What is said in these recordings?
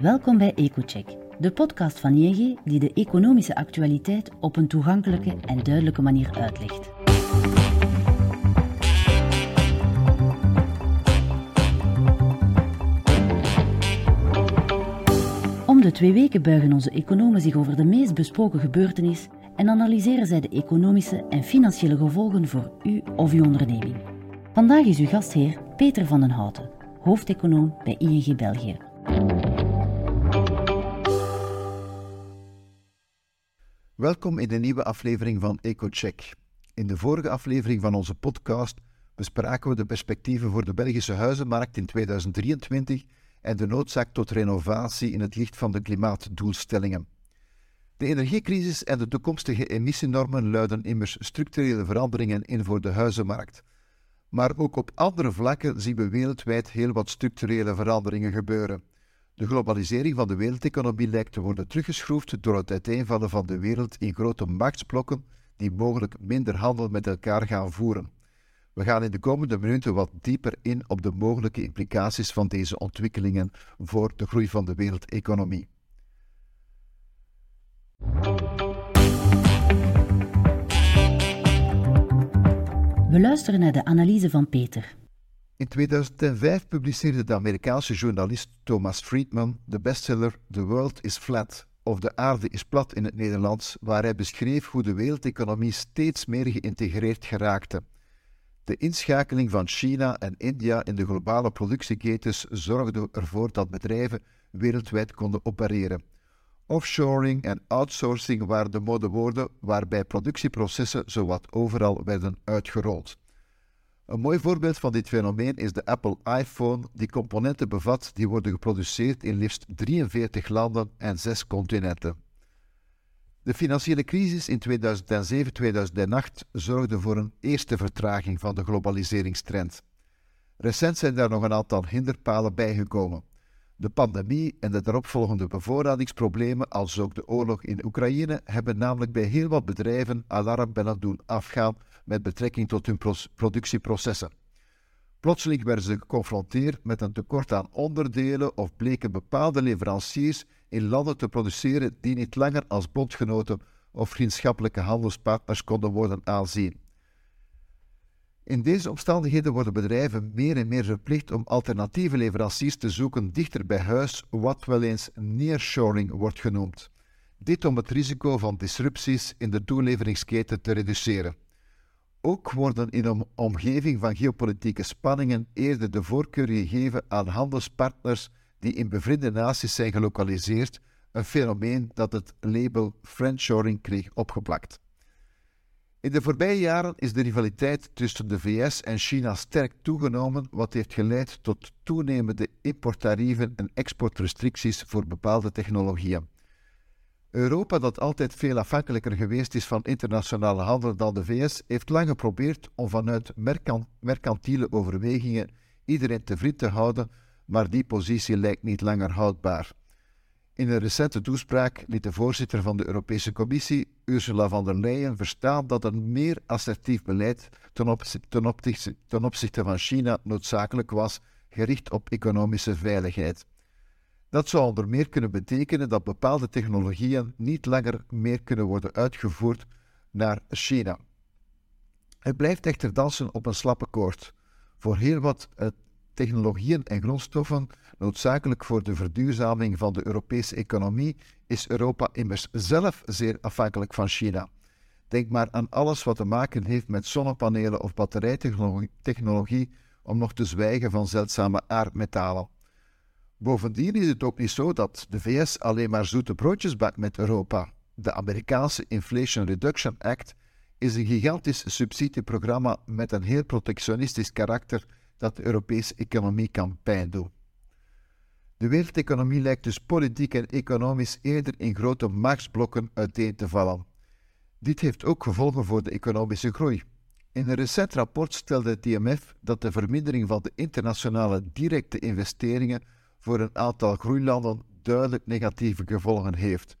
Welkom bij EcoCheck, de podcast van ING die de economische actualiteit op een toegankelijke en duidelijke manier uitlegt. Om de twee weken buigen onze economen zich over de meest besproken gebeurtenis en analyseren zij de economische en financiële gevolgen voor u of uw onderneming. Vandaag is uw gastheer Peter van den Houten, hoofdeconoom bij ING België. Welkom in de nieuwe aflevering van EcoCheck. In de vorige aflevering van onze podcast bespraken we de perspectieven voor de Belgische huizenmarkt in 2023 en de noodzaak tot renovatie in het licht van de klimaatdoelstellingen. De energiecrisis en de toekomstige emissienormen luiden immers structurele veranderingen in voor de huizenmarkt. Maar ook op andere vlakken zien we wereldwijd heel wat structurele veranderingen gebeuren. De globalisering van de wereldeconomie lijkt te worden teruggeschroefd door het uiteenvallen van de wereld in grote machtsblokken die mogelijk minder handel met elkaar gaan voeren. We gaan in de komende minuten wat dieper in op de mogelijke implicaties van deze ontwikkelingen voor de groei van de wereldeconomie. We luisteren naar de analyse van Peter. In 2005 publiceerde de Amerikaanse journalist Thomas Friedman de bestseller The World is Flat of De aarde is plat in het Nederlands, waar hij beschreef hoe de wereldeconomie steeds meer geïntegreerd geraakte. De inschakeling van China en India in de globale productieketens zorgde ervoor dat bedrijven wereldwijd konden opereren. Offshoring en outsourcing waren de modewoorden waarbij productieprocessen zowat overal werden uitgerold. Een mooi voorbeeld van dit fenomeen is de Apple iPhone, die componenten bevat die worden geproduceerd in liefst 43 landen en 6 continenten. De financiële crisis in 2007-2008 zorgde voor een eerste vertraging van de globaliseringstrend. Recent zijn daar nog een aantal hinderpalen bijgekomen. De pandemie en de daaropvolgende bevoorradingsproblemen, als ook de oorlog in Oekraïne, hebben namelijk bij heel wat bedrijven alarmbellen doen afgaan met betrekking tot hun productieprocessen. Plotseling werden ze geconfronteerd met een tekort aan onderdelen of bleken bepaalde leveranciers in landen te produceren die niet langer als bondgenoten of vriendschappelijke handelspartners konden worden aanzien. In deze omstandigheden worden bedrijven meer en meer verplicht om alternatieve leveranciers te zoeken dichter bij huis, wat wel eens nearshoring wordt genoemd. Dit om het risico van disrupties in de toeleveringsketen te reduceren. Ook worden in een omgeving van geopolitieke spanningen eerder de voorkeur gegeven aan handelspartners die in bevriende naties zijn gelokaliseerd, een fenomeen dat het label friendshoring kreeg opgeplakt. In de voorbije jaren is de rivaliteit tussen de VS en China sterk toegenomen, wat heeft geleid tot toenemende importtarieven en exportrestricties voor bepaalde technologieën. Europa, dat altijd veel afhankelijker geweest is van internationale handel dan de VS, heeft lang geprobeerd om vanuit mercantiele overwegingen iedereen tevreden te houden, maar die positie lijkt niet langer houdbaar. In een recente toespraak liet de voorzitter van de Europese Commissie, Ursula von der Leyen, verstaan dat een meer assertief beleid ten opzichte van China noodzakelijk was, gericht op economische veiligheid. Dat zou onder meer kunnen betekenen dat bepaalde technologieën niet langer meer kunnen worden uitgevoerd naar China. Het blijft echter dansen op een slappe koord. Voor heel wat eh, technologieën en grondstoffen noodzakelijk voor de verduurzaming van de Europese economie is Europa immers zelf zeer afhankelijk van China. Denk maar aan alles wat te maken heeft met zonnepanelen of batterijtechnologie, om nog te zwijgen van zeldzame aardmetalen. Bovendien is het ook niet zo dat de VS alleen maar zoete broodjes bakt met Europa. De Amerikaanse Inflation Reduction Act is een gigantisch subsidieprogramma met een heel protectionistisch karakter dat de Europese economie kan pijn doen. De wereldeconomie lijkt dus politiek en economisch eerder in grote machtsblokken uiteen te vallen. Dit heeft ook gevolgen voor de economische groei. In een recent rapport stelde het IMF dat de vermindering van de internationale directe investeringen voor een aantal groeilanden duidelijk negatieve gevolgen heeft.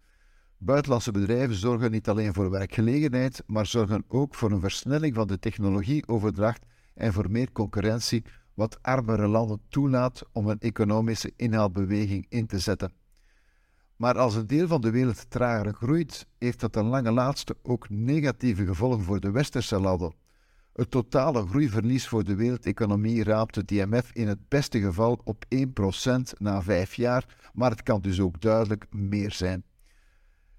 Buitenlandse bedrijven zorgen niet alleen voor werkgelegenheid, maar zorgen ook voor een versnelling van de technologieoverdracht en voor meer concurrentie, wat armere landen toelaat om een economische inhaalbeweging in te zetten. Maar als een deel van de wereld trager groeit, heeft dat ten lange laatste ook negatieve gevolgen voor de westerse landen. Het totale groeiverlies voor de wereldeconomie raapt het IMF in het beste geval op 1% na vijf jaar, maar het kan dus ook duidelijk meer zijn.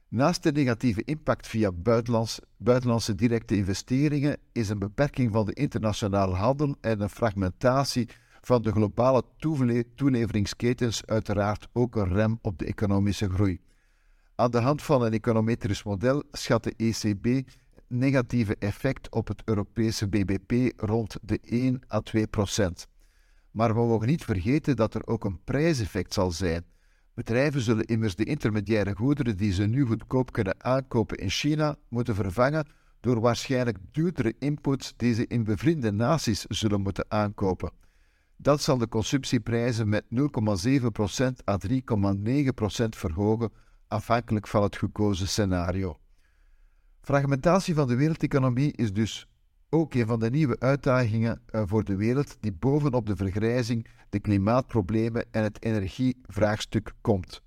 Naast de negatieve impact via buitenlands, buitenlandse directe investeringen is een beperking van de internationale handel en een fragmentatie van de globale toeleveringsketens uiteraard ook een rem op de economische groei. Aan de hand van een econometrisch model schat de ECB negatieve effect op het Europese BBP rond de 1 à 2 procent. Maar we mogen niet vergeten dat er ook een prijseffect zal zijn. Bedrijven zullen immers de intermediaire goederen die ze nu goedkoop kunnen aankopen in China moeten vervangen door waarschijnlijk duurdere inputs die ze in bevriende naties zullen moeten aankopen. Dat zal de consumptieprijzen met 0,7% à 3,9% verhogen, afhankelijk van het gekozen scenario. Fragmentatie van de wereldeconomie is dus ook een van de nieuwe uitdagingen eh, voor de wereld die bovenop de vergrijzing, de klimaatproblemen en het energievraagstuk komt.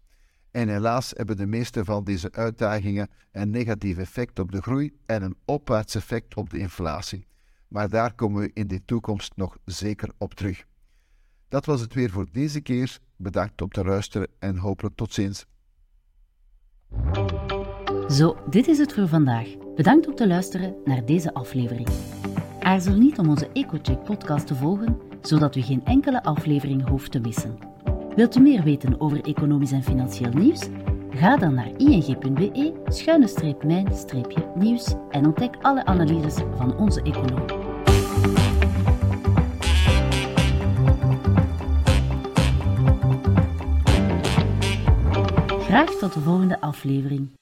En helaas hebben de meeste van deze uitdagingen een negatief effect op de groei en een opwaarts effect op de inflatie. Maar daar komen we in de toekomst nog zeker op terug. Dat was het weer voor deze keer. Bedankt om te luisteren en hopelijk tot ziens. Zo, dit is het voor vandaag. Bedankt om te luisteren naar deze aflevering. Aarzel niet om onze EcoCheck podcast te volgen, zodat u geen enkele aflevering hoeft te missen. Wilt u meer weten over economisch en financieel nieuws? Ga dan naar ing.be-mijn-nieuws en ontdek alle analyses van onze econoom. Graag tot de volgende aflevering.